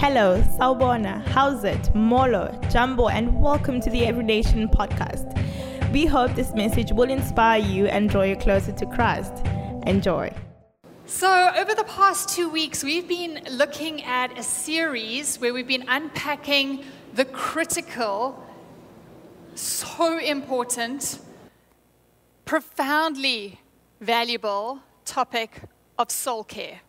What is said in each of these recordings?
Hello, Sawubona, how's it? Molo, Jambo, and welcome to the Every Nation podcast. We hope this message will inspire you and draw you closer to Christ. Enjoy. So, over the past two weeks, we've been looking at a series where we've been unpacking the critical, so important, profoundly valuable topic of soul care.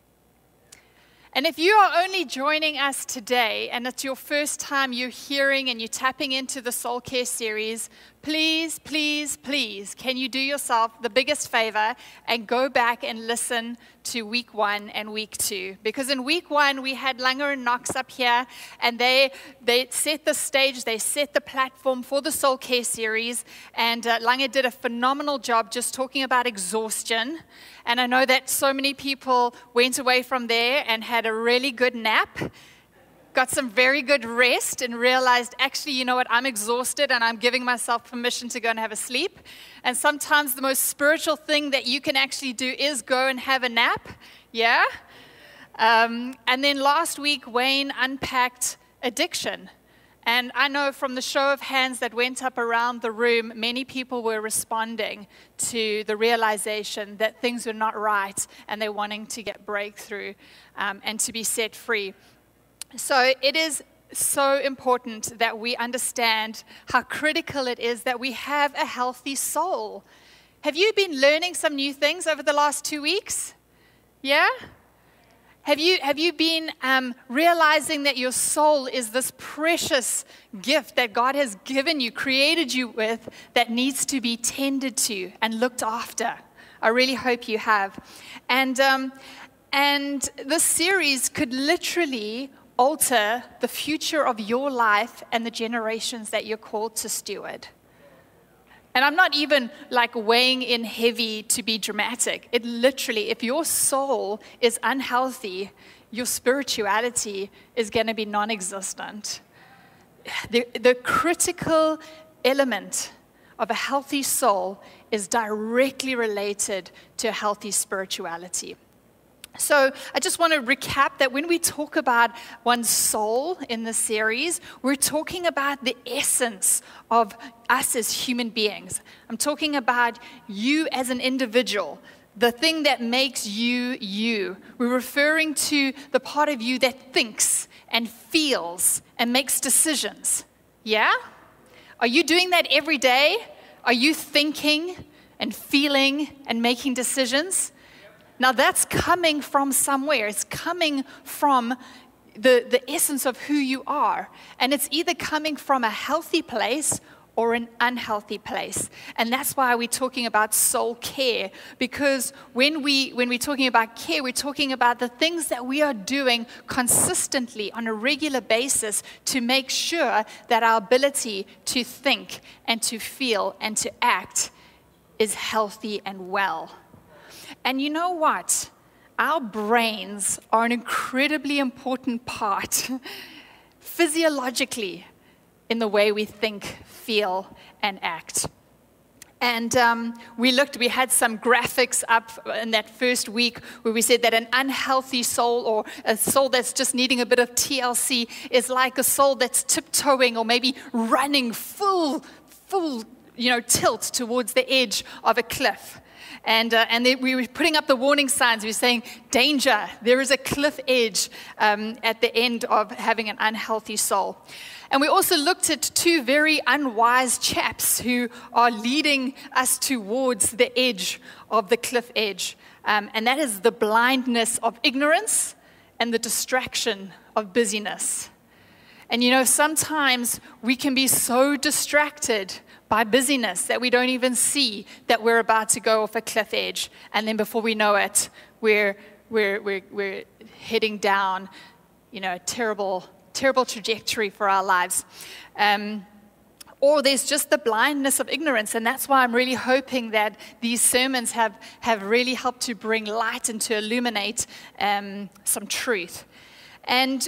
And if you are only joining us today and it's your first time you're hearing and you're tapping into the Soul Care series, please, please, please, can you do yourself the biggest favor and go back and listen to week one and week two? Because in week one, we had Langer and Knox up here, and they, they set the stage, they set the platform for the Soul Care series. And uh, Langer did a phenomenal job just talking about exhaustion. And I know that so many people went away from there and had a really good nap got some very good rest and realized actually, you know what, I'm exhausted and I'm giving myself permission to go and have a sleep. And sometimes the most spiritual thing that you can actually do is go and have a nap. Yeah? Um, and then last week, Wayne unpacked addiction. And I know from the show of hands that went up around the room, many people were responding to the realization that things were not right and they're wanting to get breakthrough um, and to be set free. So it is so important that we understand how critical it is that we have a healthy soul. Have you been learning some new things over the last two weeks? Yeah? Have you, have you been um, realizing that your soul is this precious gift that God has given you, created you with, that needs to be tended to and looked after? I really hope you have. And, um, and this series could literally alter the future of your life and the generations that you're called to steward. And I'm not even like weighing in heavy to be dramatic. It literally, if your soul is unhealthy, your spirituality is going to be non existent. The, the critical element of a healthy soul is directly related to a healthy spirituality. So, I just want to recap that when we talk about one's soul in the series, we're talking about the essence of us as human beings. I'm talking about you as an individual, the thing that makes you you. We're referring to the part of you that thinks and feels and makes decisions. Yeah? Are you doing that every day? Are you thinking and feeling and making decisions? Now, that's coming from somewhere. It's coming from the, the essence of who you are. And it's either coming from a healthy place or an unhealthy place. And that's why we're talking about soul care. Because when, we, when we're talking about care, we're talking about the things that we are doing consistently on a regular basis to make sure that our ability to think and to feel and to act is healthy and well. And you know what? Our brains are an incredibly important part physiologically in the way we think, feel, and act. And um, we looked, we had some graphics up in that first week where we said that an unhealthy soul or a soul that's just needing a bit of TLC is like a soul that's tiptoeing or maybe running full, full, you know, tilt towards the edge of a cliff. And, uh, and they, we were putting up the warning signs. We were saying, danger, there is a cliff edge um, at the end of having an unhealthy soul. And we also looked at two very unwise chaps who are leading us towards the edge of the cliff edge. Um, and that is the blindness of ignorance and the distraction of busyness. And you know, sometimes we can be so distracted by busyness that we don't even see that we're about to go off a cliff edge. And then before we know it, we're, we're, we're, we're heading down, you know, a terrible, terrible trajectory for our lives. Um, or there's just the blindness of ignorance. And that's why I'm really hoping that these sermons have, have really helped to bring light and to illuminate um, some truth. And,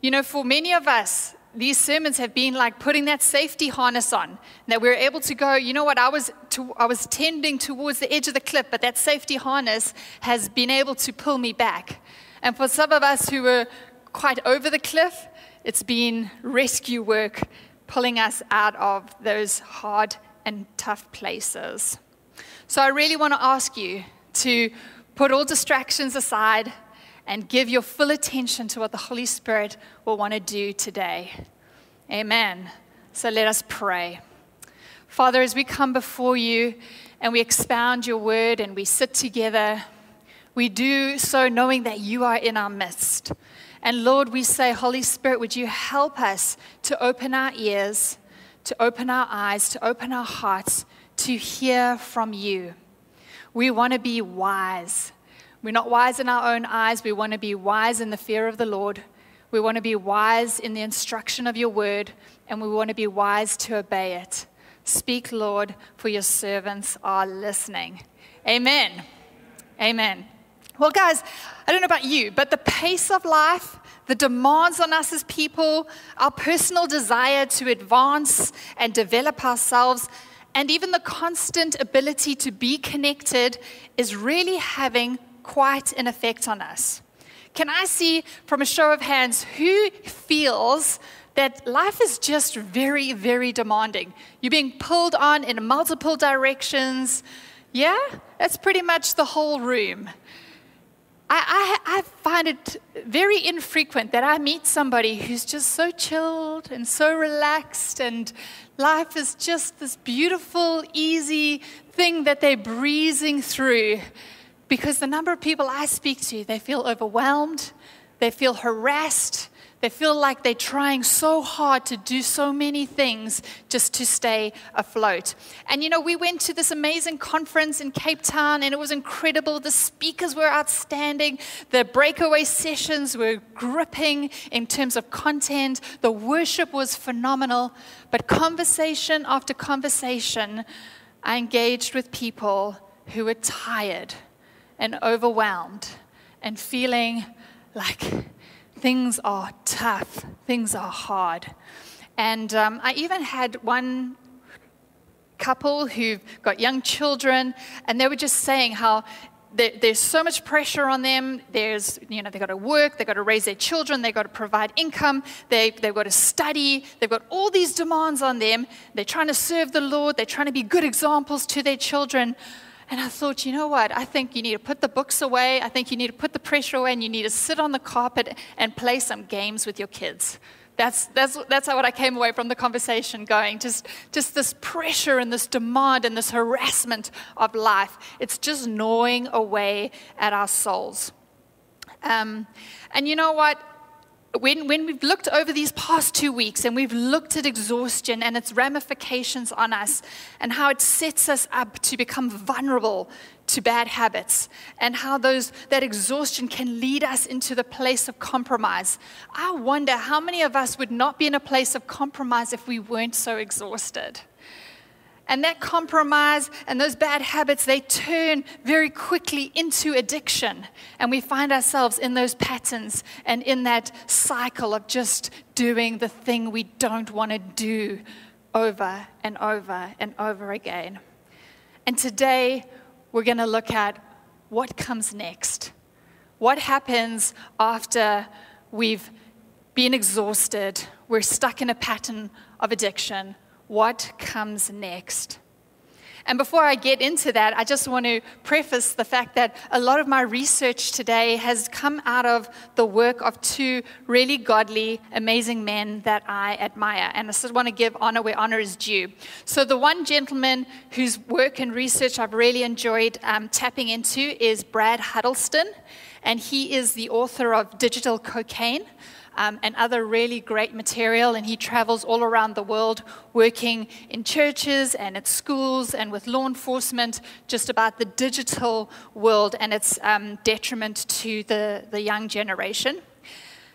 you know, for many of us, these sermons have been like putting that safety harness on that we're able to go you know what i was to, i was tending towards the edge of the cliff but that safety harness has been able to pull me back and for some of us who were quite over the cliff, it's been rescue work pulling us out of those hard and tough places. So I really want to ask you to put all distractions aside and give your full attention to what the Holy Spirit will want to do today. Amen. So let us pray. Father, as we come before you and we expound your word and we sit together, we do so knowing that you are in our midst. And Lord, we say, Holy Spirit, would you help us to open our ears, to open our eyes, to open our hearts, to hear from you. We want to be wise. We're not wise in our own eyes. We want to be wise in the fear of the Lord. We want to be wise in the instruction of your word, and we want to be wise to obey it. Speak, Lord, for your servants are listening. Amen. Amen. Well, guys, I don't know about you, but the pace of life, the demands on us as people, our personal desire to advance and develop ourselves, and even the constant ability to be connected is really having quite an effect on us. Can I see from a show of hands who feels that life is just very, very demanding? You're being pulled on in multiple directions. Yeah, that's pretty much the whole room. I, I, I, find it very infrequent that I meet somebody who's just so chilled and so relaxed, and life is just this beautiful, easy thing that they're breezing through. Because the number of people I speak to, they feel overwhelmed, they feel harassed, they feel like they're trying so hard to do so many things just to stay afloat. And you know, we went to this amazing conference in Cape Town and it was incredible. The speakers were outstanding, the breakaway sessions were gripping in terms of content, the worship was phenomenal. But conversation after conversation, I engaged with people who were tired and overwhelmed and feeling like things are tough, things are hard. And um, I even had one couple who've got young children, and they were just saying how there's so much pressure on them. There's, you know, they've got to work, they've got to raise their children, they've got to provide income, they, they've got to study, they've got all these demands on them. They're trying to serve the Lord, they're trying to be good examples to their children. And I thought, you know what? I think you need to put the books away. I think you need to put the pressure away and you need to sit on the carpet and play some games with your kids. That's, that's, that's what I came away from the conversation going. Just, just this pressure and this demand and this harassment of life. It's just gnawing away at our souls. Um, and you know what? When, when we've looked over these past two weeks and we've looked at exhaustion and its ramifications on us and how it sets us up to become vulnerable to bad habits and how those, that exhaustion can lead us into the place of compromise, I wonder how many of us would not be in a place of compromise if we weren't so exhausted. And that compromise and those bad habits, they turn very quickly into addiction. And we find ourselves in those patterns and in that cycle of just doing the thing we don't want to do over and over and over again. And today, we're going to look at what comes next. What happens after we've been exhausted, we're stuck in a pattern of addiction what comes next. And before I get into that, I just want to preface the fact that a lot of my research today has come out of the work of two really godly, amazing men that I admire. And I just want to give honor where honor is due. So, the one gentleman whose work and research I've really enjoyed um, tapping into is Brad Huddleston. And he is the author of Digital Cocaine um, and other really great material. And he travels all around the world working in churches and at schools and with law enforcement just about the digital world and its um, detriment to the, the young generation.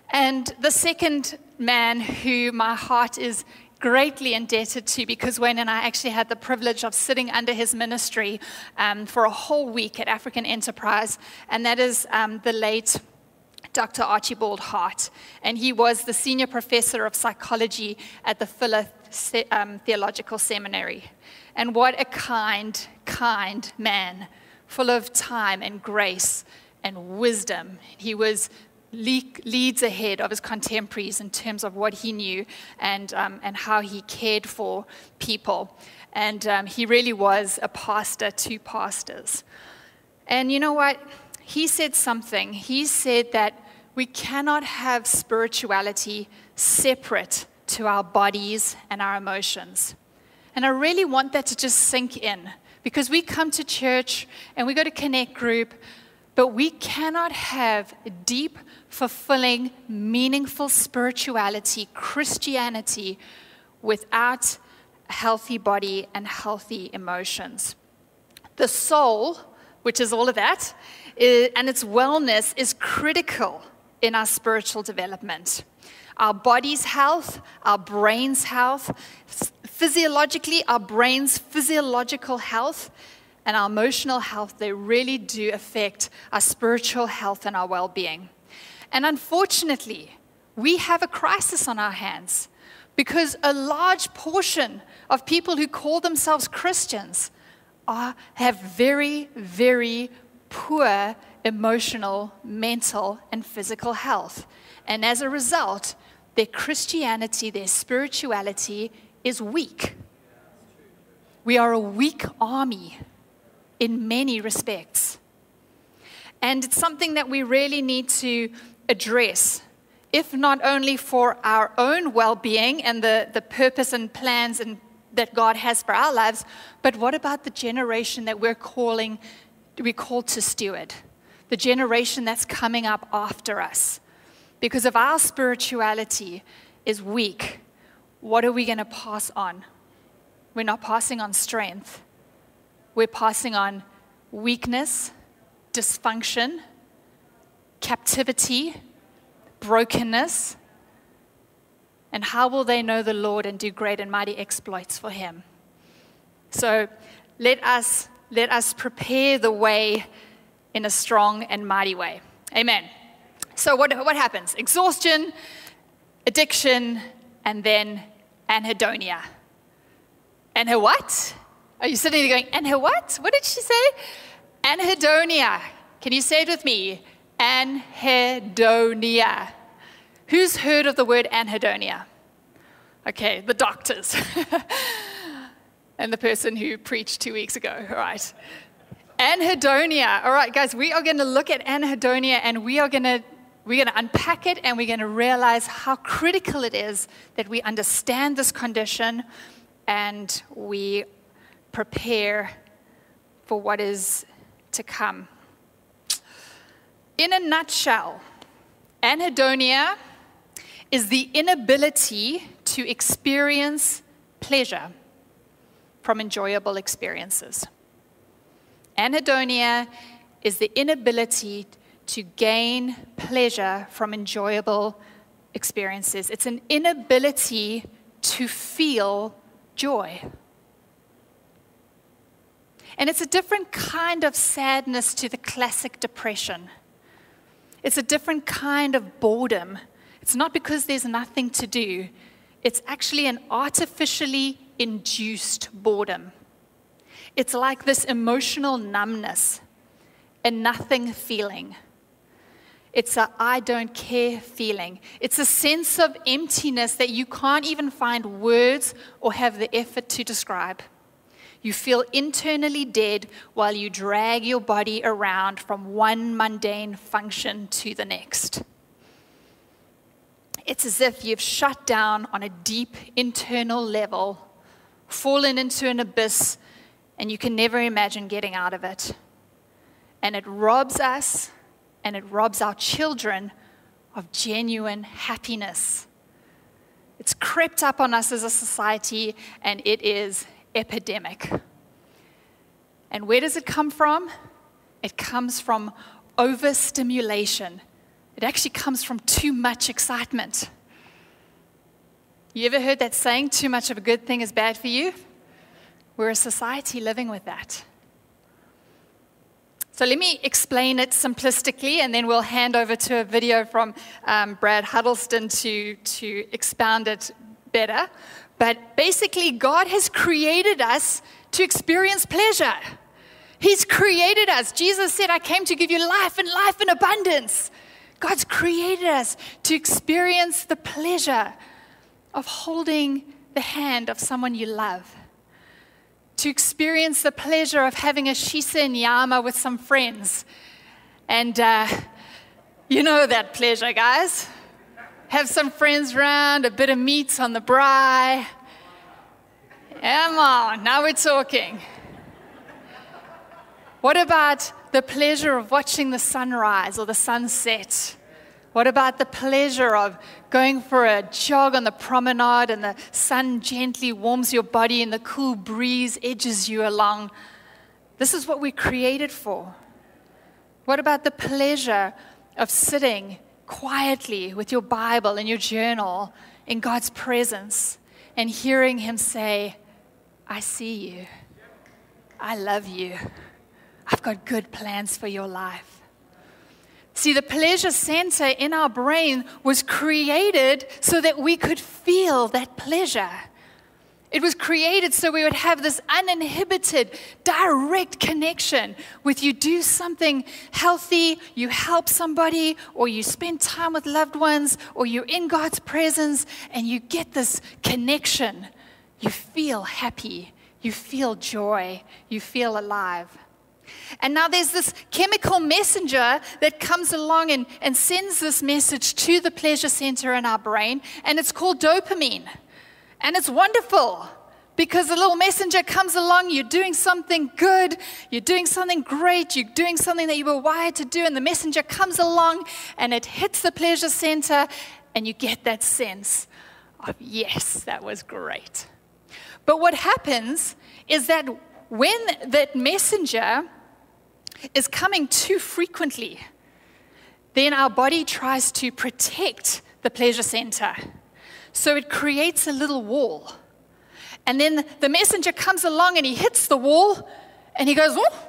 And the second man who my heart is greatly indebted to because Wayne and I actually had the privilege of sitting under his ministry um, for a whole week at African Enterprise, and that is um, the late Dr. Archibald Hart, and he was the senior professor of psychology at the Fuller um, Theological Seminary. And what a kind, kind man, full of time and grace and wisdom. He was le- leads ahead of his contemporaries in terms of what he knew and, um, and how he cared for people. And um, he really was a pastor to pastors. And you know what? He said something. He said that we cannot have spirituality separate to our bodies and our emotions. And I really want that to just sink in because we come to church and we go to Connect Group, but we cannot have deep, fulfilling, meaningful spirituality, Christianity, without a healthy body and healthy emotions. The soul, which is all of that, and its wellness is critical in our spiritual development. Our body's health, our brain's health, physiologically, our brain's physiological health, and our emotional health, they really do affect our spiritual health and our well being. And unfortunately, we have a crisis on our hands because a large portion of people who call themselves Christians are, have very, very poor emotional, mental, and physical health. And as a result, their Christianity, their spirituality is weak. We are a weak army in many respects. And it's something that we really need to address, if not only for our own well being and the, the purpose and plans and, that God has for our lives, but what about the generation that we're calling, we're called to steward? The generation that's coming up after us. Because if our spirituality is weak, what are we going to pass on? We're not passing on strength, we're passing on weakness, dysfunction, captivity, brokenness. And how will they know the Lord and do great and mighty exploits for him? So let us, let us prepare the way in a strong and mighty way. Amen. So, what, what happens? Exhaustion, addiction, and then anhedonia. And her what? Are you sitting there going, and her what? What did she say? Anhedonia. Can you say it with me? Anhedonia. Who's heard of the word anhedonia? Okay, the doctors. and the person who preached two weeks ago. All right. Anhedonia. All right, guys, we are going to look at anhedonia and we are going to we're going to unpack it and we're going to realize how critical it is that we understand this condition and we prepare for what is to come. In a nutshell, anhedonia is the inability to experience pleasure from enjoyable experiences. Anhedonia is the inability to gain pleasure from enjoyable experiences. It's an inability to feel joy. And it's a different kind of sadness to the classic depression. It's a different kind of boredom. It's not because there's nothing to do, it's actually an artificially induced boredom. It's like this emotional numbness, a nothing feeling. It's a I don't care feeling. It's a sense of emptiness that you can't even find words or have the effort to describe. You feel internally dead while you drag your body around from one mundane function to the next. It's as if you've shut down on a deep internal level, fallen into an abyss, and you can never imagine getting out of it. And it robs us and it robs our children of genuine happiness. It's crept up on us as a society, and it is epidemic. And where does it come from? It comes from overstimulation. It actually comes from too much excitement. You ever heard that saying, too much of a good thing is bad for you? We're a society living with that. So let me explain it simplistically, and then we'll hand over to a video from um, Brad Huddleston to, to expound it better. But basically, God has created us to experience pleasure. He's created us. Jesus said, I came to give you life and life in abundance. God's created us to experience the pleasure of holding the hand of someone you love, to experience the pleasure of having a shisa nyama with some friends. And uh, you know that pleasure, guys. Have some friends round, a bit of meat on the braai. Come on, now we're talking. What about the pleasure of watching the sunrise or the sunset? What about the pleasure of going for a jog on the promenade and the sun gently warms your body and the cool breeze edges you along? This is what we're created for. What about the pleasure of sitting quietly with your Bible and your journal in God's presence and hearing Him say, I see you. I love you. I've got good plans for your life. See, the pleasure center in our brain was created so that we could feel that pleasure. It was created so we would have this uninhibited, direct connection with you do something healthy, you help somebody, or you spend time with loved ones, or you're in God's presence and you get this connection. You feel happy, you feel joy, you feel alive. And now there's this chemical messenger that comes along and, and sends this message to the pleasure center in our brain, and it's called dopamine. And it's wonderful because the little messenger comes along, you're doing something good, you're doing something great, you're doing something that you were wired to do, and the messenger comes along and it hits the pleasure center, and you get that sense of, yes, that was great. But what happens is that when that messenger is coming too frequently, then our body tries to protect the pleasure center. So it creates a little wall. And then the messenger comes along and he hits the wall and he goes, Oh,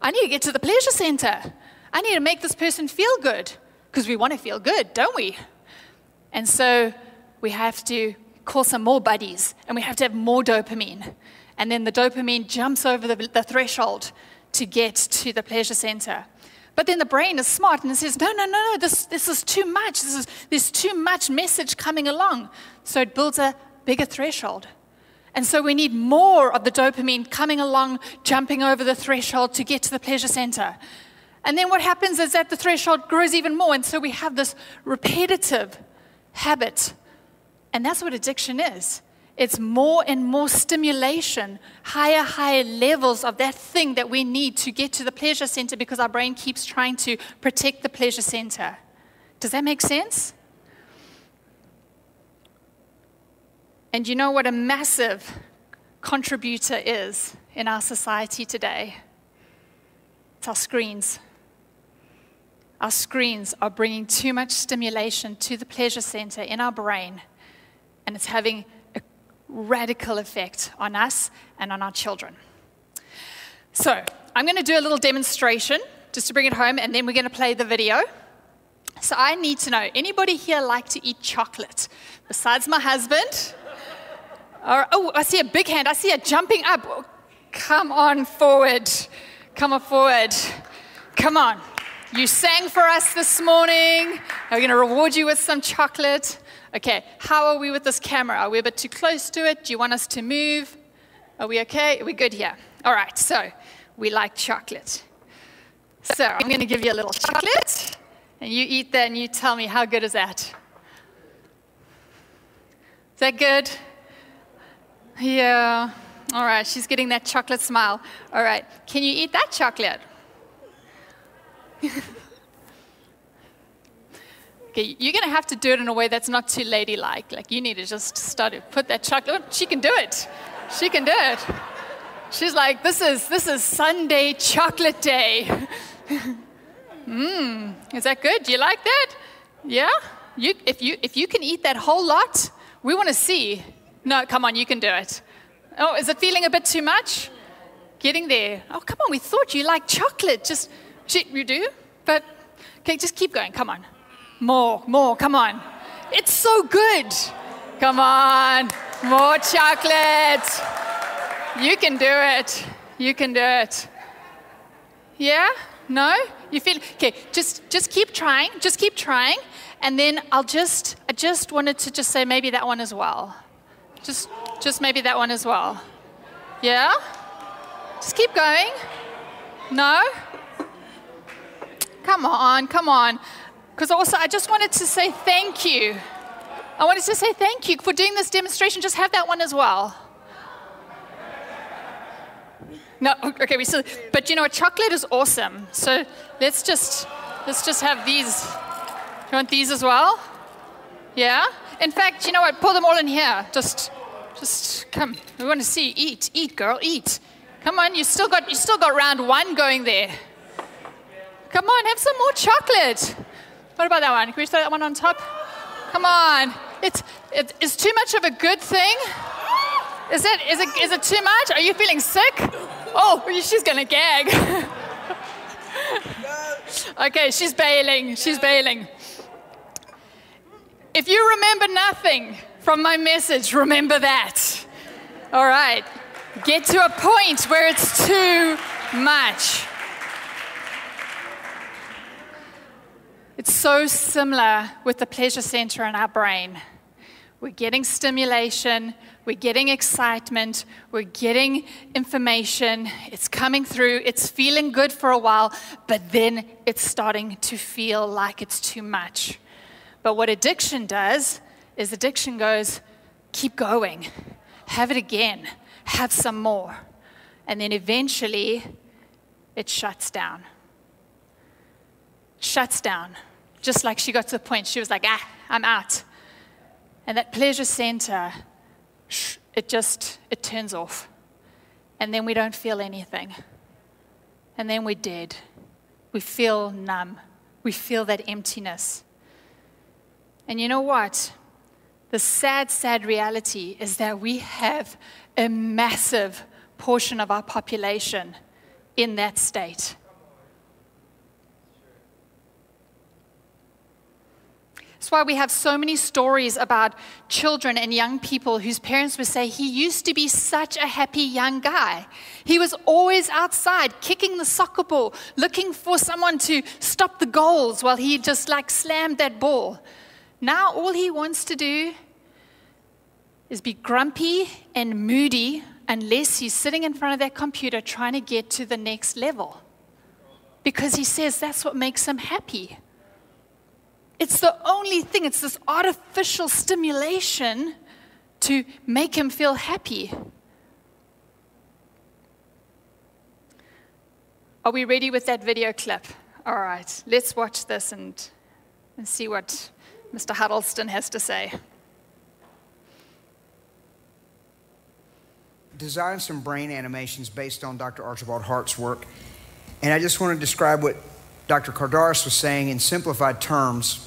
I need to get to the pleasure center. I need to make this person feel good because we want to feel good, don't we? And so we have to call some more buddies and we have to have more dopamine. And then the dopamine jumps over the, the threshold to get to the pleasure center. But then the brain is smart and it says, no, no, no, no, this, this is too much. This is, there's too much message coming along. So it builds a bigger threshold. And so we need more of the dopamine coming along, jumping over the threshold to get to the pleasure center. And then what happens is that the threshold grows even more. And so we have this repetitive habit. And that's what addiction is. It's more and more stimulation, higher, higher levels of that thing that we need to get to the pleasure center because our brain keeps trying to protect the pleasure center. Does that make sense? And you know what a massive contributor is in our society today? It's our screens. Our screens are bringing too much stimulation to the pleasure center in our brain, and it's having radical effect on us and on our children. So, I'm going to do a little demonstration just to bring it home, and then we're going to play the video. So, I need to know anybody here like to eat chocolate besides my husband? Or, oh, I see a big hand. I see a jumping up. Oh, come on forward. Come on forward. Come on. You sang for us this morning. We're going to reward you with some chocolate. Okay, how are we with this camera? Are we a bit too close to it? Do you want us to move? Are we okay? Are we good here? All right, so we like chocolate. So I'm going to give you a little chocolate, and you eat that and you tell me how good is that? Is that good? Yeah. All right, she's getting that chocolate smile. All right, can you eat that chocolate? Okay, you're going to have to do it in a way that's not too ladylike. Like, you need to just start to put that chocolate. Oh, she can do it. She can do it. She's like, this is, this is Sunday chocolate day. Mmm, is that good? Do you like that? Yeah? You, if, you, if you can eat that whole lot, we want to see. No, come on, you can do it. Oh, is it feeling a bit too much? Getting there. Oh, come on, we thought you liked chocolate. Just, you do? But, okay, just keep going. Come on. More, more, come on. It's so good. Come on, more chocolate. You can do it. You can do it. Yeah? No? You feel okay, just just keep trying, just keep trying. And then I'll just I just wanted to just say maybe that one as well. Just just maybe that one as well. Yeah? Just keep going. No? Come on, come on. Because also, I just wanted to say thank you. I wanted to say thank you for doing this demonstration. Just have that one as well. No, okay, we still, but you know what? Chocolate is awesome. So let's just, let's just have these. You want these as well? Yeah? In fact, you know what? Pull them all in here. Just, just come. We want to see. Eat, eat, girl, eat. Come on, you still got, you still got round one going there. Come on, have some more chocolate. What about that one? Can we throw that one on top? Come on. It's, it, it's too much of a good thing. Is it, is, it, is it too much? Are you feeling sick? Oh, she's going to gag. okay, she's bailing. She's bailing. If you remember nothing from my message, remember that. All right. Get to a point where it's too much. It's so similar with the pleasure center in our brain. We're getting stimulation, we're getting excitement, we're getting information, it's coming through, it's feeling good for a while, but then it's starting to feel like it's too much. But what addiction does is addiction goes, keep going, have it again, have some more. And then eventually it shuts down. Shuts down. Just like she got to the point, she was like, ah, I'm out. And that pleasure center, it just, it turns off. And then we don't feel anything. And then we're dead. We feel numb. We feel that emptiness. And you know what? The sad, sad reality is that we have a massive portion of our population in that state. That's why we have so many stories about children and young people whose parents would say, He used to be such a happy young guy. He was always outside kicking the soccer ball, looking for someone to stop the goals while he just like slammed that ball. Now, all he wants to do is be grumpy and moody unless he's sitting in front of that computer trying to get to the next level. Because he says that's what makes him happy. It's the only thing, it's this artificial stimulation to make him feel happy. Are we ready with that video clip? All right, let's watch this and, and see what Mr. Huddleston has to say. Designed some brain animations based on Dr. Archibald Hart's work. And I just want to describe what Dr. Kardaras was saying in simplified terms.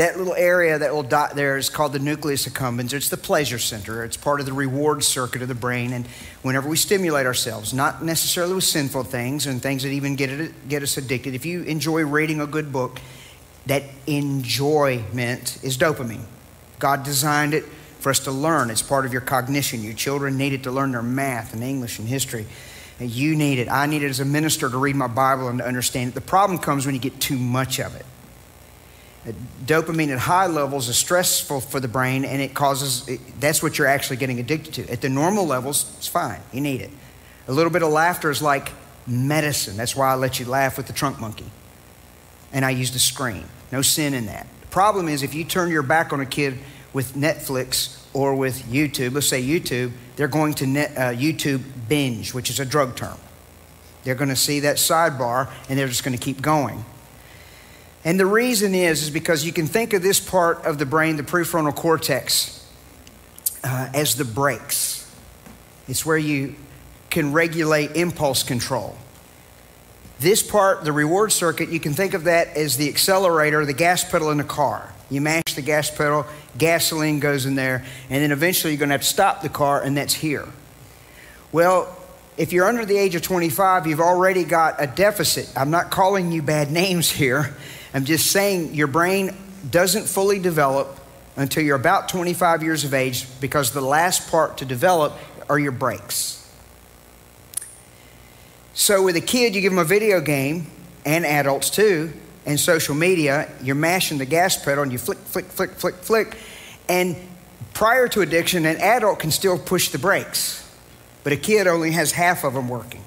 That little area, that little dot there is called the nucleus accumbens. It's the pleasure center. It's part of the reward circuit of the brain. And whenever we stimulate ourselves, not necessarily with sinful things and things that even get, it, get us addicted, if you enjoy reading a good book, that enjoyment is dopamine. God designed it for us to learn. It's part of your cognition. Your children need it to learn their math and English and history. You need it. I need it as a minister to read my Bible and to understand it. The problem comes when you get too much of it. Dopamine at high levels is stressful for the brain and it causes, that's what you're actually getting addicted to. At the normal levels, it's fine. You need it. A little bit of laughter is like medicine. That's why I let you laugh with the trunk monkey and I used a screen. No sin in that. The problem is if you turn your back on a kid with Netflix or with YouTube, let's say YouTube, they're going to net, uh, YouTube binge, which is a drug term. They're going to see that sidebar and they're just going to keep going. And the reason is, is because you can think of this part of the brain, the prefrontal cortex, uh, as the brakes. It's where you can regulate impulse control. This part, the reward circuit, you can think of that as the accelerator, the gas pedal in a car. You mash the gas pedal, gasoline goes in there, and then eventually you're going to have to stop the car, and that's here. Well, if you're under the age of 25, you've already got a deficit. I'm not calling you bad names here. I'm just saying your brain doesn't fully develop until you're about 25 years of age because the last part to develop are your brakes. So, with a kid, you give them a video game, and adults too, and social media, you're mashing the gas pedal and you flick, flick, flick, flick, flick. And prior to addiction, an adult can still push the brakes, but a kid only has half of them working.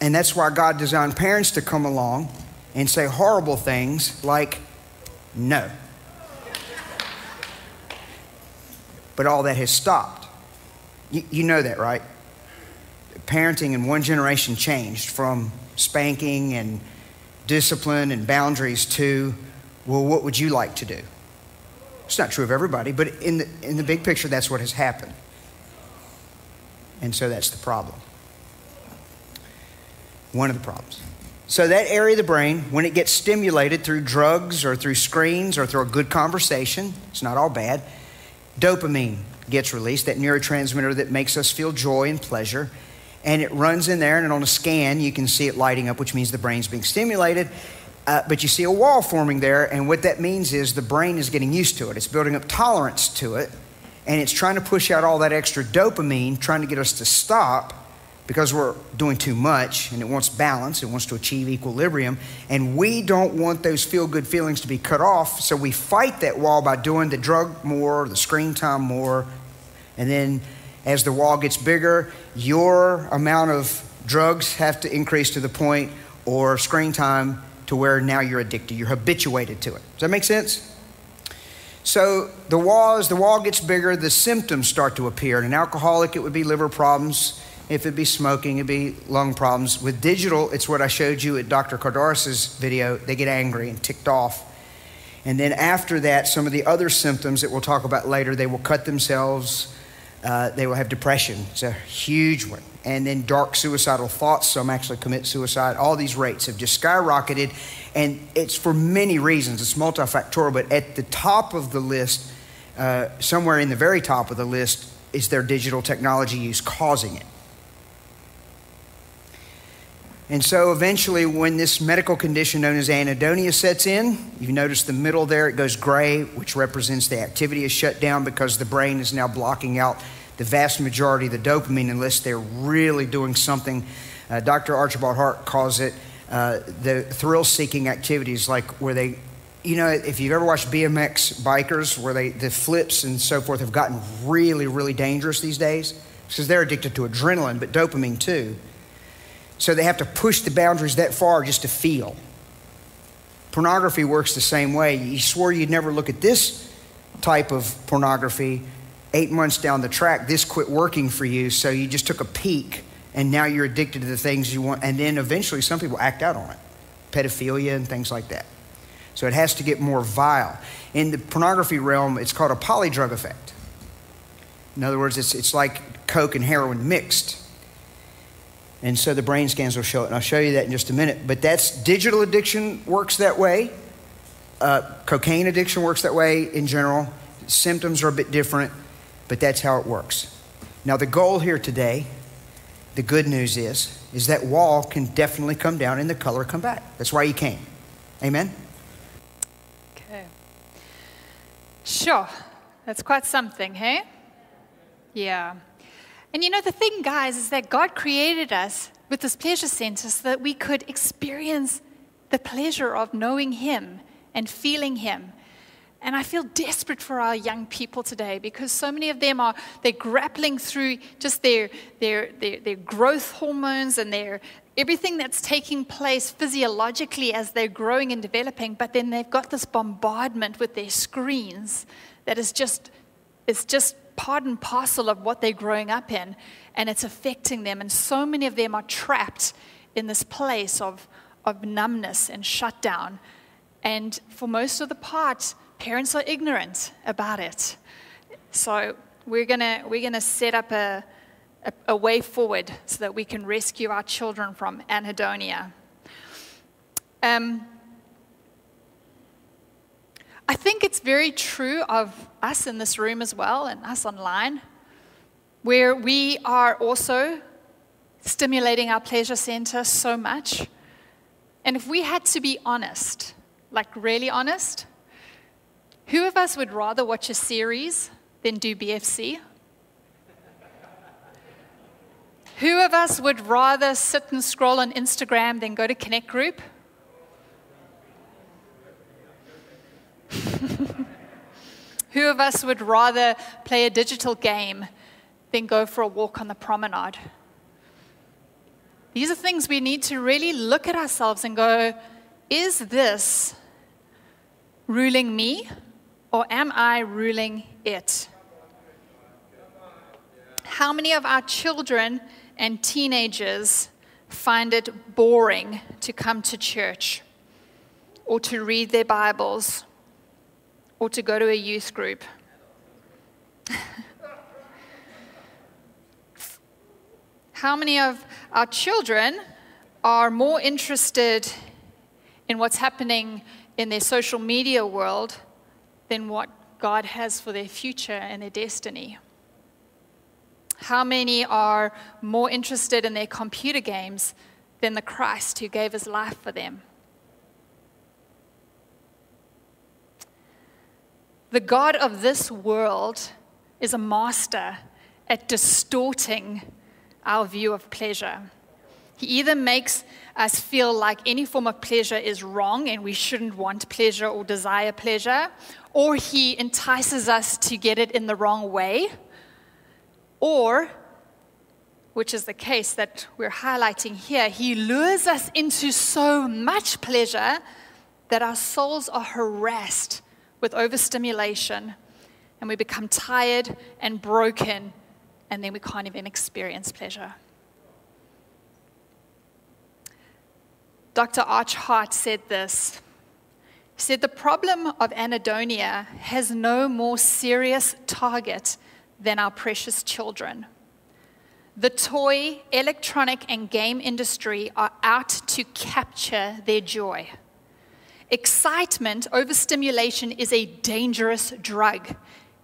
And that's why God designed parents to come along and say horrible things like, no. But all that has stopped. You, you know that, right? Parenting in one generation changed from spanking and discipline and boundaries to, well, what would you like to do? It's not true of everybody, but in the, in the big picture, that's what has happened. And so that's the problem. One of the problems. So, that area of the brain, when it gets stimulated through drugs or through screens or through a good conversation, it's not all bad, dopamine gets released, that neurotransmitter that makes us feel joy and pleasure. And it runs in there, and on a scan, you can see it lighting up, which means the brain's being stimulated. Uh, but you see a wall forming there, and what that means is the brain is getting used to it. It's building up tolerance to it, and it's trying to push out all that extra dopamine, trying to get us to stop because we're doing too much and it wants balance, it wants to achieve equilibrium, and we don't want those feel good feelings to be cut off, so we fight that wall by doing the drug more, the screen time more, and then as the wall gets bigger, your amount of drugs have to increase to the point or screen time to where now you're addicted, you're habituated to it. Does that make sense? So the wall, as the wall gets bigger, the symptoms start to appear. In an alcoholic, it would be liver problems. If it'd be smoking, it'd be lung problems. With digital, it's what I showed you at Dr. Kardaras's video. They get angry and ticked off. And then after that, some of the other symptoms that we'll talk about later, they will cut themselves. Uh, they will have depression. It's a huge one. And then dark suicidal thoughts. Some actually commit suicide. All these rates have just skyrocketed. And it's for many reasons. It's multifactorial. But at the top of the list, uh, somewhere in the very top of the list, is their digital technology use causing it. And so eventually, when this medical condition known as anhedonia sets in, you notice the middle there, it goes gray, which represents the activity is shut down because the brain is now blocking out the vast majority of the dopamine unless they're really doing something. Uh, Dr. Archibald Hart calls it uh, the thrill seeking activities, like where they, you know, if you've ever watched BMX bikers, where they, the flips and so forth have gotten really, really dangerous these days because they're addicted to adrenaline, but dopamine too. So they have to push the boundaries that far just to feel. Pornography works the same way. You swore you'd never look at this type of pornography. Eight months down the track, this quit working for you, so you just took a peek and now you're addicted to the things you want. And then eventually, some people act out on it pedophilia and things like that. So it has to get more vile. In the pornography realm, it's called a polydrug effect. In other words, it's, it's like coke and heroin mixed. And so the brain scans will show it. And I'll show you that in just a minute. But that's digital addiction works that way. Uh, cocaine addiction works that way in general. Symptoms are a bit different, but that's how it works. Now, the goal here today, the good news is, is that wall can definitely come down and the color come back. That's why you came. Amen? Okay. Sure. That's quite something, hey? Yeah. And you know, the thing, guys, is that God created us with this pleasure center so that we could experience the pleasure of knowing Him and feeling Him. And I feel desperate for our young people today because so many of them are they're grappling through just their their their, their growth hormones and their everything that's taking place physiologically as they're growing and developing, but then they've got this bombardment with their screens that is just it's just part and parcel of what they're growing up in, and it's affecting them. And so many of them are trapped in this place of, of numbness and shutdown. And for most of the part, parents are ignorant about it. So we're gonna we're gonna set up a, a, a way forward so that we can rescue our children from anhedonia. Um, I think it's very true of us in this room as well and us online, where we are also stimulating our pleasure center so much. And if we had to be honest, like really honest, who of us would rather watch a series than do BFC? Who of us would rather sit and scroll on Instagram than go to Connect Group? Who of us would rather play a digital game than go for a walk on the promenade? These are things we need to really look at ourselves and go, is this ruling me or am I ruling it? How many of our children and teenagers find it boring to come to church or to read their Bibles or to go to a youth group. How many of our children are more interested in what's happening in their social media world than what God has for their future and their destiny? How many are more interested in their computer games than the Christ who gave his life for them? The God of this world is a master at distorting our view of pleasure. He either makes us feel like any form of pleasure is wrong and we shouldn't want pleasure or desire pleasure, or he entices us to get it in the wrong way, or, which is the case that we're highlighting here, he lures us into so much pleasure that our souls are harassed with overstimulation and we become tired and broken and then we can't even experience pleasure. Dr. Arch Hart said this. He said, The problem of anhedonia has no more serious target than our precious children. The toy, electronic, and game industry are out to capture their joy. Excitement, overstimulation is a dangerous drug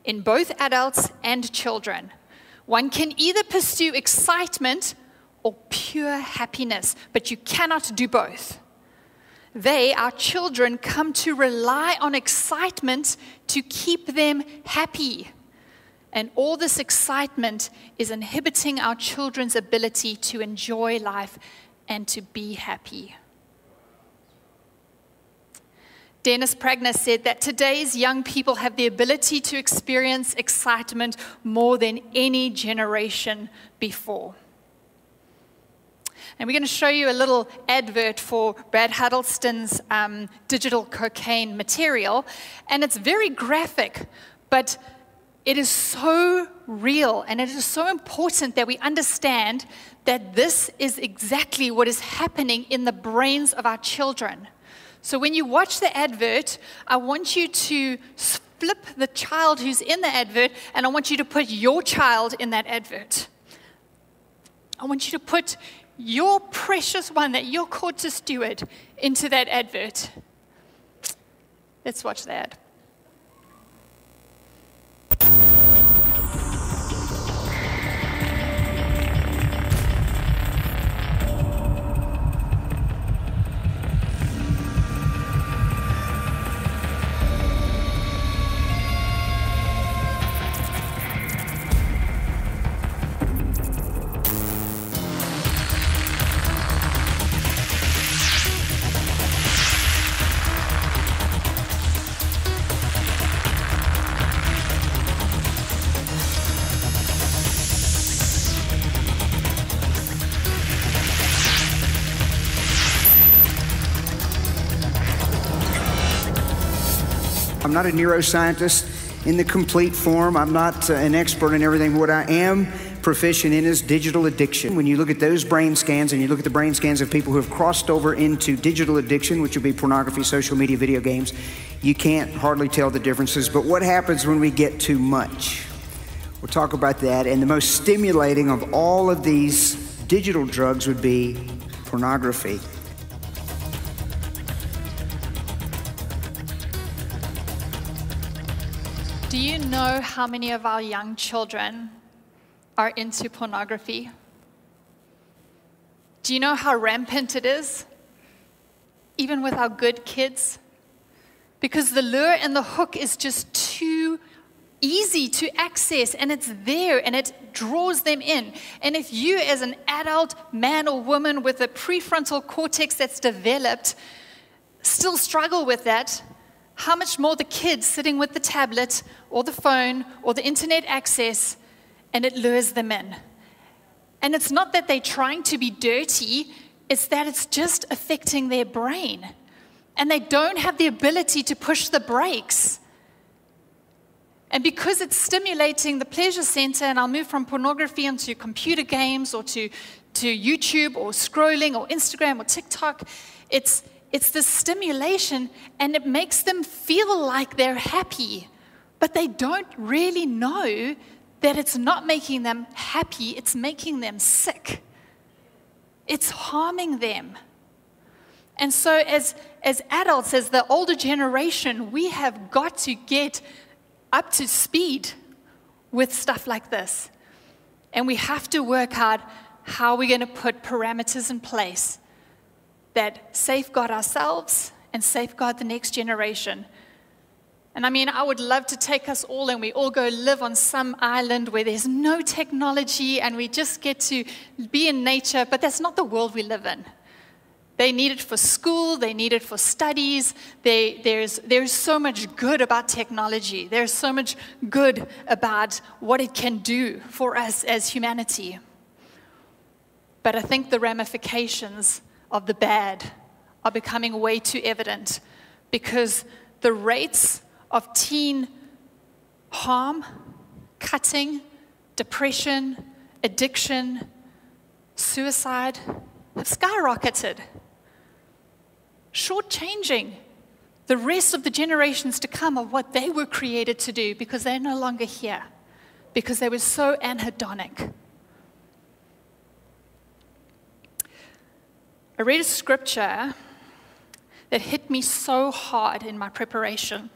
in both adults and children. One can either pursue excitement or pure happiness, but you cannot do both. They, our children, come to rely on excitement to keep them happy. And all this excitement is inhibiting our children's ability to enjoy life and to be happy. Dennis Pragnell said that today's young people have the ability to experience excitement more than any generation before. And we're going to show you a little advert for Brad Huddleston's um, digital cocaine material. And it's very graphic, but it is so real and it is so important that we understand that this is exactly what is happening in the brains of our children. So when you watch the advert, I want you to flip the child who's in the advert and I want you to put your child in that advert. I want you to put your precious one that you're called to steward into that advert. Let's watch that. I'm not a neuroscientist in the complete form. I'm not uh, an expert in everything. What I am proficient in is digital addiction. When you look at those brain scans and you look at the brain scans of people who have crossed over into digital addiction, which would be pornography, social media, video games, you can't hardly tell the differences. But what happens when we get too much? We'll talk about that. And the most stimulating of all of these digital drugs would be pornography. Know how many of our young children are into pornography? Do you know how rampant it is? Even with our good kids? Because the lure and the hook is just too easy to access and it's there and it draws them in. And if you, as an adult man or woman with a prefrontal cortex that's developed, still struggle with that, how much more the kids sitting with the tablet or the phone or the internet access and it lures them in. And it's not that they're trying to be dirty, it's that it's just affecting their brain. And they don't have the ability to push the brakes. And because it's stimulating the pleasure center, and I'll move from pornography onto computer games or to, to YouTube or scrolling or Instagram or TikTok, it's, it's the stimulation and it makes them feel like they're happy. But they don't really know that it's not making them happy, it's making them sick. It's harming them. And so, as, as adults, as the older generation, we have got to get up to speed with stuff like this. And we have to work out how we're going to put parameters in place that safeguard ourselves and safeguard the next generation. And I mean, I would love to take us all and we all go live on some island where there's no technology and we just get to be in nature, but that's not the world we live in. They need it for school, they need it for studies. They, there's, there's so much good about technology, there's so much good about what it can do for us as humanity. But I think the ramifications of the bad are becoming way too evident because the rates of teen harm, cutting, depression, addiction, suicide have skyrocketed, shortchanging the rest of the generations to come of what they were created to do because they're no longer here, because they were so anhedonic. I read a scripture that hit me so hard in my preparation.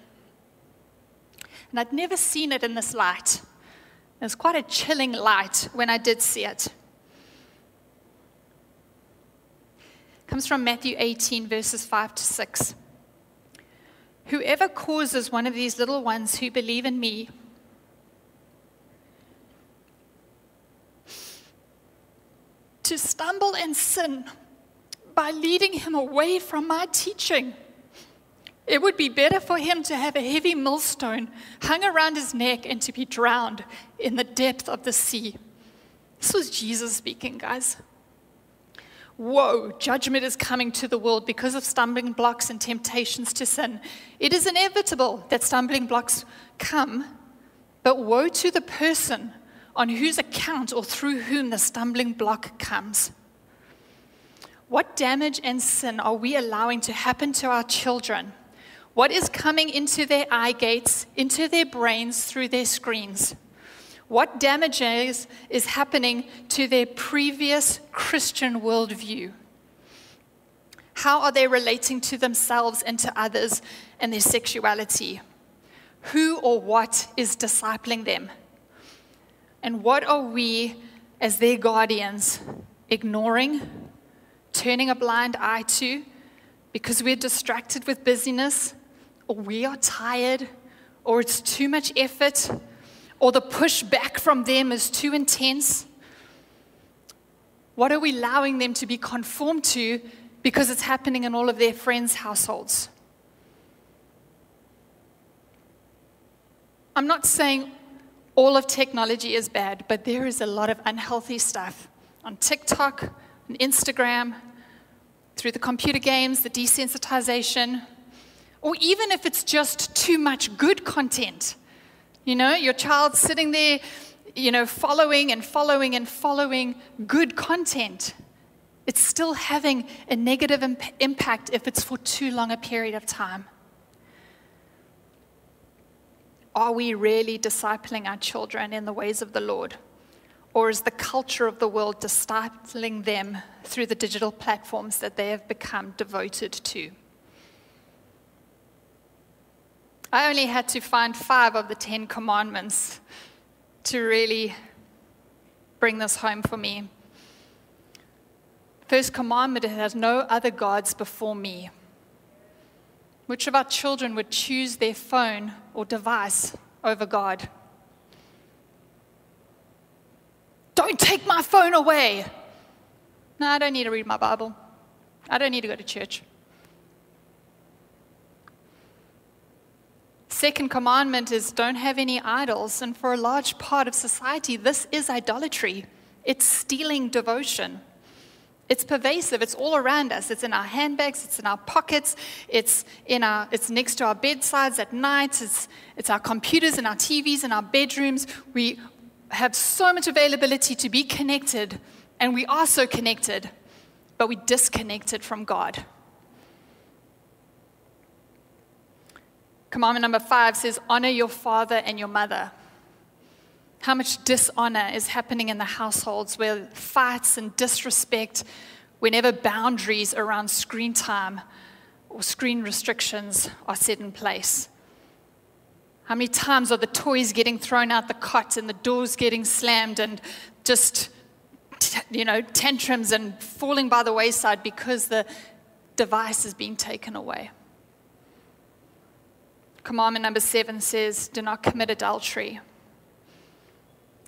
And I'd never seen it in this light. It was quite a chilling light when I did see it. It comes from Matthew 18, verses 5 to 6. Whoever causes one of these little ones who believe in me to stumble and sin by leading him away from my teaching it would be better for him to have a heavy millstone hung around his neck and to be drowned in the depth of the sea. This was Jesus speaking, guys. Woe, judgment is coming to the world because of stumbling blocks and temptations to sin. It is inevitable that stumbling blocks come, but woe to the person on whose account or through whom the stumbling block comes. What damage and sin are we allowing to happen to our children? What is coming into their eye gates, into their brains through their screens? What damages is happening to their previous Christian worldview? How are they relating to themselves and to others and their sexuality? Who or what is discipling them? And what are we, as their guardians, ignoring, turning a blind eye to because we're distracted with busyness or we are tired, or it's too much effort, or the pushback from them is too intense? What are we allowing them to be conformed to because it's happening in all of their friends' households? I'm not saying all of technology is bad, but there is a lot of unhealthy stuff on TikTok, on Instagram, through the computer games, the desensitization, or even if it's just too much good content. You know, your child's sitting there, you know, following and following and following good content. It's still having a negative imp- impact if it's for too long a period of time. Are we really discipling our children in the ways of the Lord? Or is the culture of the world discipling them through the digital platforms that they have become devoted to? I only had to find five of the Ten Commandments to really bring this home for me. First commandment it has no other gods before me. Which of our children would choose their phone or device over God. Don't take my phone away. No, I don't need to read my Bible. I don't need to go to church. Second commandment is don't have any idols. And for a large part of society, this is idolatry. It's stealing devotion. It's pervasive. It's all around us. It's in our handbags. It's in our pockets. It's, in our, it's next to our bedsides at night. It's, it's our computers and our TVs in our bedrooms. We have so much availability to be connected, and we are so connected, but we disconnected from God. Commandment number five says, Honor your father and your mother. How much dishonor is happening in the households where fights and disrespect, whenever boundaries around screen time or screen restrictions are set in place? How many times are the toys getting thrown out the cot and the doors getting slammed and just, you know, tantrums and falling by the wayside because the device is being taken away? Commandment number seven says, Do not commit adultery.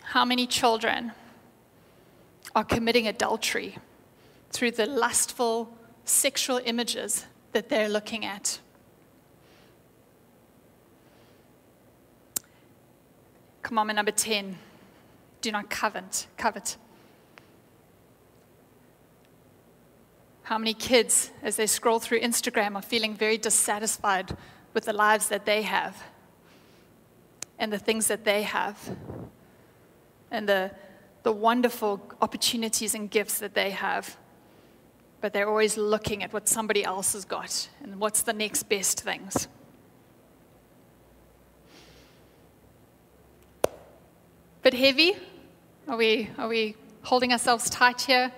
How many children are committing adultery through the lustful sexual images that they're looking at? Commandment number 10 do not covet. covet. How many kids, as they scroll through Instagram, are feeling very dissatisfied with the lives that they have and the things that they have and the, the wonderful opportunities and gifts that they have? But they're always looking at what somebody else has got and what's the next best things. Bit heavy? Are we, are we holding ourselves tight here?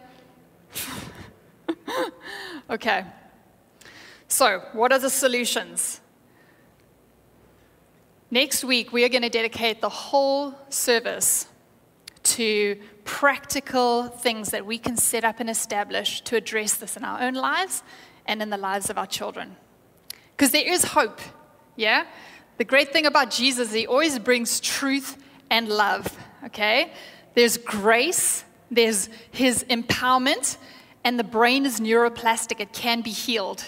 okay. So, what are the solutions? Next week, we are going to dedicate the whole service to practical things that we can set up and establish to address this in our own lives and in the lives of our children. Because there is hope, yeah? The great thing about Jesus he always brings truth and love, okay? There's grace, there's his empowerment, and the brain is neuroplastic. It can be healed.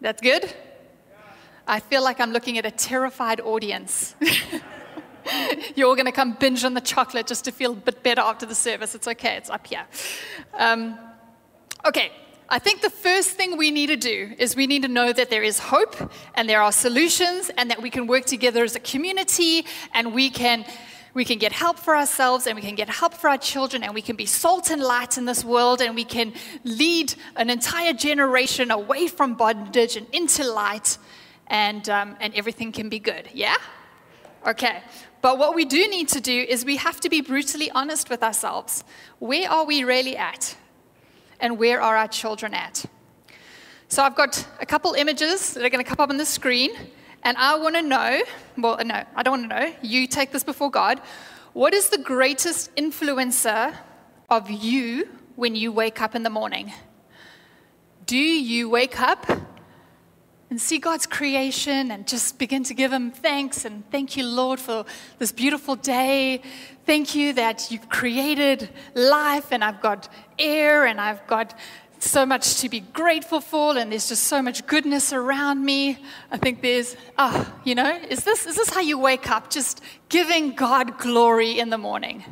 That's good? I feel like I'm looking at a terrified audience. You're all going to come binge on the chocolate just to feel a bit better after the service. It's okay, it's up here. Um, okay, I think the first thing we need to do is we need to know that there is hope and there are solutions and that we can work together as a community and we can we can get help for ourselves and we can get help for our children and we can be salt and light in this world and we can lead an entire generation away from bondage and into light and um, and everything can be good. Yeah? Okay. But what we do need to do is we have to be brutally honest with ourselves. Where are we really at and where are our children at? So I've got a couple images that are going to come up on the screen, and I want to know well, no, I don't want to know. You take this before God. What is the greatest influencer of you when you wake up in the morning? Do you wake up and see God's creation and just begin to give Him thanks and thank you, Lord, for this beautiful day. Thank you that you've created life and I've got air and I've got so much to be grateful for and there's just so much goodness around me. I think there's, ah, oh, you know, is this, is this how you wake up? Just giving God glory in the morning?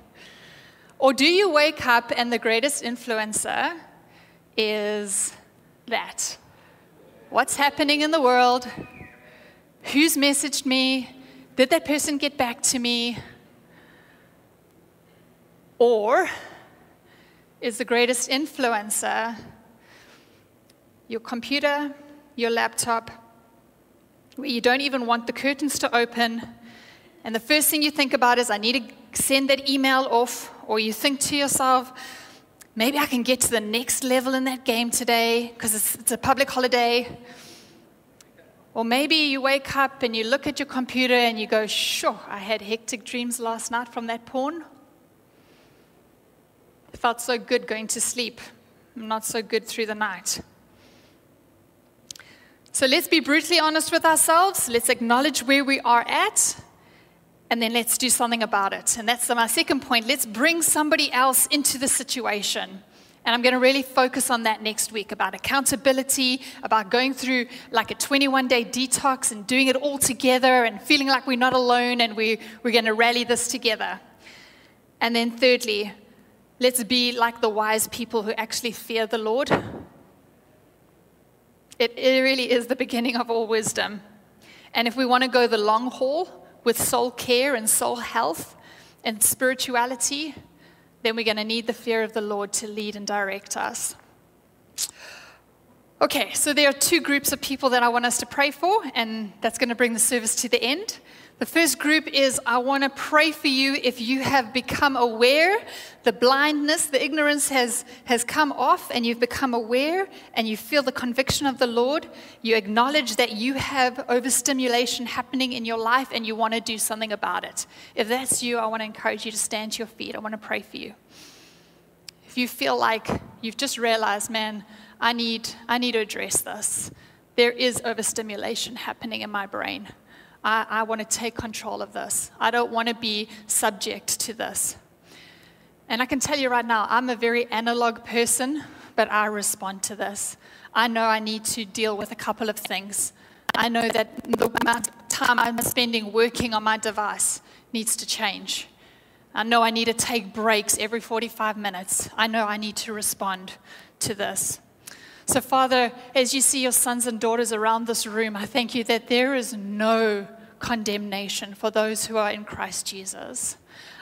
Or do you wake up and the greatest influencer is that? what's happening in the world, who's messaged me, did that person get back to me? Or is the greatest influencer your computer, your laptop, where you don't even want the curtains to open, and the first thing you think about is, I need to send that email off, or you think to yourself, maybe I can get to the next level in that game today because it's, it's, a public holiday. Or maybe you wake up and you look at your computer and you go, sure, I had hectic dreams last night from that porn. Felt so good going to sleep, not so good through the night. So let's be brutally honest with ourselves. Let's acknowledge where we are at. And then let's do something about it. And that's my second point. Let's bring somebody else into the situation. And I'm going to really focus on that next week about accountability, about going through like a 21 day detox and doing it all together and feeling like we're not alone and we, we're going to rally this together. And then, thirdly, let's be like the wise people who actually fear the Lord. It, it really is the beginning of all wisdom. And if we want to go the long haul with soul care and soul health and spirituality, then we're going to need the fear of the Lord to lead and direct us. Okay, so there are two groups of people that I want us to pray for, and that's going to bring the service to the end. The first group is I want to pray for you if you have become aware, the blindness, the ignorance has, has come off, and you've become aware, and you feel the conviction of the Lord. You acknowledge that you have overstimulation happening in your life, and you want to do something about it. If that's you, I want to encourage you to stand to your feet. I want to pray for you. If you feel like you've just realized, man, I need, I need to address this, there is overstimulation happening in my brain. I, I want to take control of this. I don't want to be subject to this. And I can tell you right now, I'm a very analog person, but I respond to this. I know I need to deal with a couple of things. I know that the amount of time I'm spending working on my device needs to change. I know I need to take breaks every 45 minutes. I know I need to respond to this. So, Father, as you see your sons and daughters around this room, I thank you that there is no condemnation for those who are in Christ Jesus.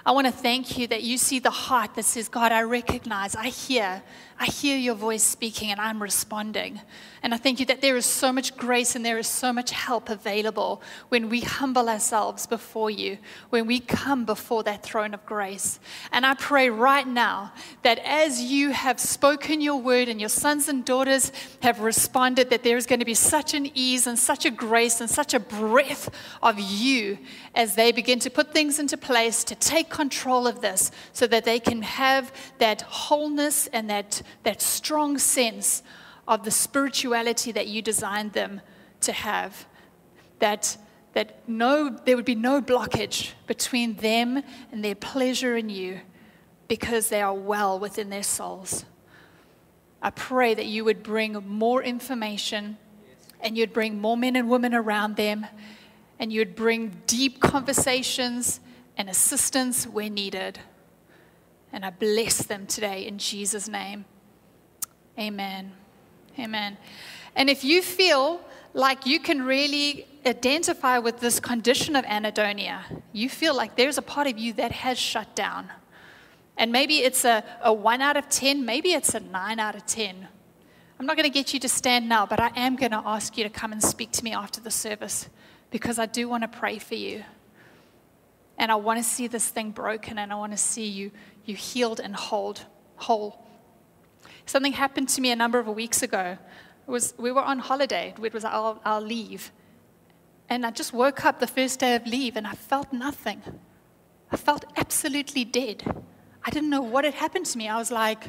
I want to thank you that you see the heart that says, God, I recognize, I hear, I hear your voice speaking and I'm responding. And I thank you that there is so much grace and there is so much help available when we humble ourselves before you, when we come before that throne of grace. And I pray right now that as you have spoken your word and your sons and daughters have responded, that there is going to be such an ease and such a grace and such a breath of you as they begin to put things into place to take control of this so that they can have that wholeness and that, that strong sense of the spirituality that you designed them to have. That, that no, there would be no blockage between them and their pleasure in you because they are well within their souls. I pray that you would bring more information and you'd bring more men and women around them and you'd bring deep conversations and assistance where needed. And I bless them today in Jesus' name. Amen. Amen. And if you feel like you can really identify with this condition of anhedonia, you feel like there's a part of you that has shut down. And maybe it's a, a one out of 10, maybe it's a nine out of 10. I'm not going to get you to stand now, but I am going to ask you to come and speak to me after the service because I do want to pray for you. And I want to see this thing broken and I want to see you, you healed and hold, whole. Something happened to me a number of weeks ago. It was, we were on holiday, it was our, our leave. And I just woke up the first day of leave and I felt nothing. I felt absolutely dead. I didn't know what had happened to me. I was like,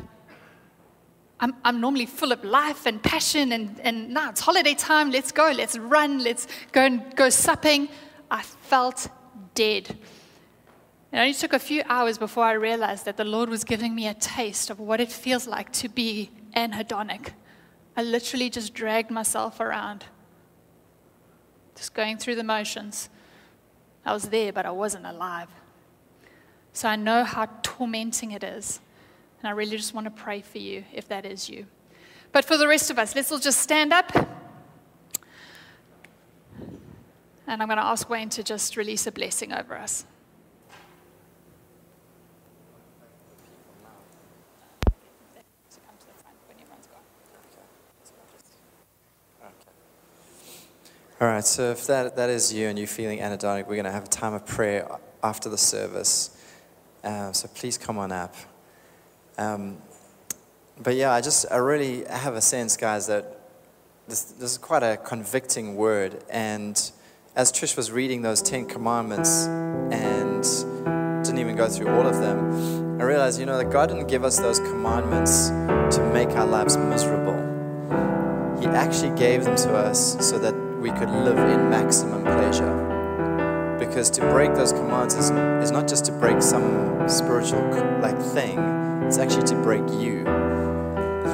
I'm, I'm normally full of life and passion, and, and now it's holiday time. Let's go, let's run, let's go and go supping. I felt dead. It only took a few hours before I realized that the Lord was giving me a taste of what it feels like to be anhedonic. I literally just dragged myself around, just going through the motions. I was there, but I wasn't alive. So I know how tormenting it is. And I really just want to pray for you if that is you. But for the rest of us, let's all just stand up. And I'm going to ask Wayne to just release a blessing over us. All right, so if that, that is you and you're feeling anhedonic, we're going to have a time of prayer after the service. Uh, so please come on up. Um, but yeah, I just, I really have a sense, guys, that this, this is quite a convicting word. And as Trish was reading those Ten Commandments and didn't even go through all of them, I realized, you know, that God didn't give us those commandments to make our lives miserable. He actually gave them to us so that we could live in maximum pleasure. Because to break those commands is, is not just to break some spiritual like thing, it's actually to break you.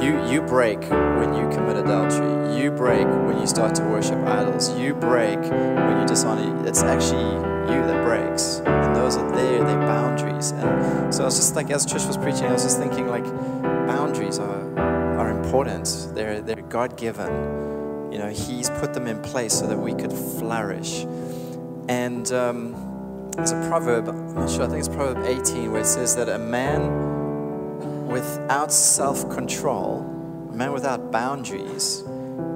You, you break when you commit adultery. You break when you start to worship idols. You break when you dishonor. It's actually you that breaks. And those are there, they're boundaries. And so I was just like, as Trish was preaching, I was just thinking, like, boundaries are, are important. They're, they're God given. You know, He's put them in place so that we could flourish. And um, there's a proverb, I'm not sure, I think it's Proverb 18, where it says that a man without self control, a man without boundaries,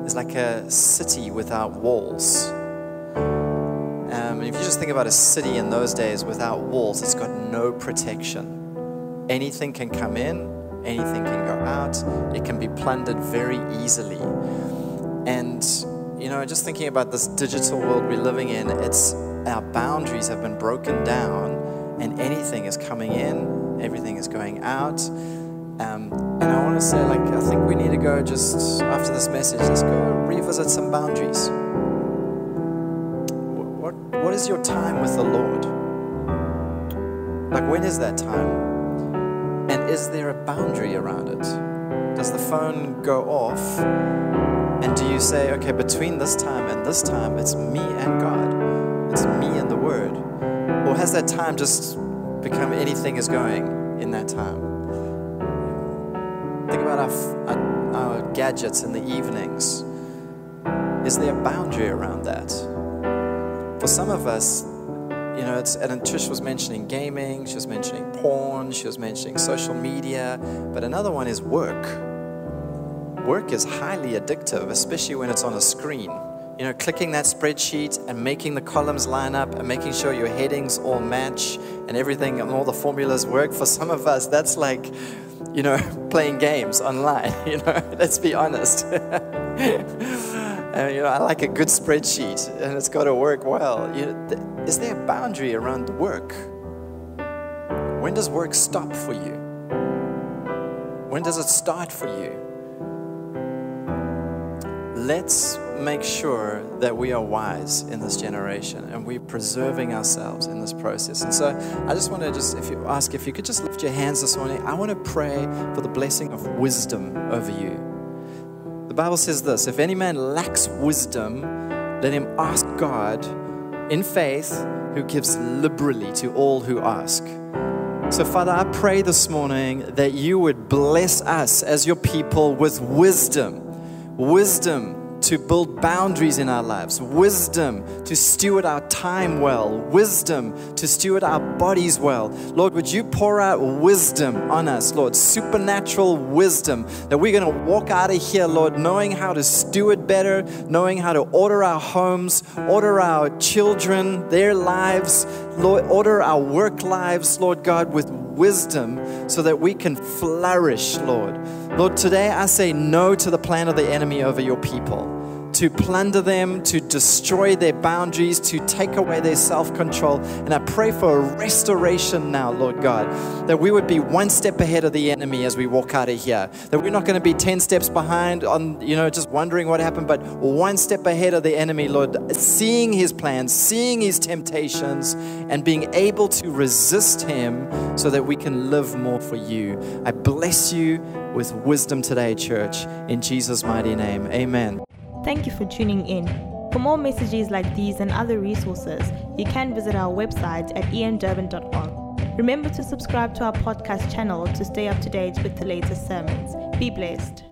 is like a city without walls. Um, if you just think about a city in those days without walls, it's got no protection. Anything can come in, anything can go out, it can be plundered very easily. And, you know, just thinking about this digital world we're living in, it's our boundaries have been broken down, and anything is coming in, everything is going out. Um, and I want to say, like, I think we need to go just after this message, let's go revisit some boundaries. What, what is your time with the Lord? Like, when is that time? And is there a boundary around it? Does the phone go off? And do you say, okay, between this time and this time, it's me and God, it's me and the Word? Or has that time just become anything is going in that time? Think about our, our, our gadgets in the evenings. Is there a boundary around that? For some of us, you know, it's, and Trish was mentioning gaming, she was mentioning porn, she was mentioning social media, but another one is work. Work is highly addictive, especially when it's on a screen. You know, clicking that spreadsheet and making the columns line up and making sure your headings all match and everything and all the formulas work. For some of us, that's like you know, playing games online. You know, let's be honest. and, you know, I like a good spreadsheet, and it's got to work well. You know, th- is there a boundary around work? When does work stop for you? When does it start for you? Let's make sure that we are wise in this generation and we're preserving ourselves in this process. And so I just want to just if you ask if you could just lift your hands this morning, I want to pray for the blessing of wisdom over you. The Bible says this if any man lacks wisdom, let him ask God in faith who gives liberally to all who ask. So, Father, I pray this morning that you would bless us as your people with wisdom wisdom to build boundaries in our lives, wisdom to steward our time well, wisdom to steward our bodies well. Lord, would you pour out wisdom on us, Lord, supernatural wisdom that we're going to walk out of here, Lord, knowing how to steward better, knowing how to order our homes, order our children, their lives, Lord, order our work lives, Lord God, with wisdom so that we can flourish, Lord. Lord, today I say no to the plan of the enemy over your people to plunder them, to destroy their boundaries, to take away their self control. And I pray for a restoration now, Lord God, that we would be one step ahead of the enemy as we walk out of here. That we're not going to be 10 steps behind on, you know, just wondering what happened, but one step ahead of the enemy, Lord, seeing his plans, seeing his temptations, and being able to resist him so that we can live more for you. I bless you with wisdom today, church, in Jesus' mighty name. Amen. Thank you for tuning in. For more messages like these and other resources, you can visit our website at iandurban.org. Remember to subscribe to our podcast channel to stay up to date with the latest sermons. Be blessed.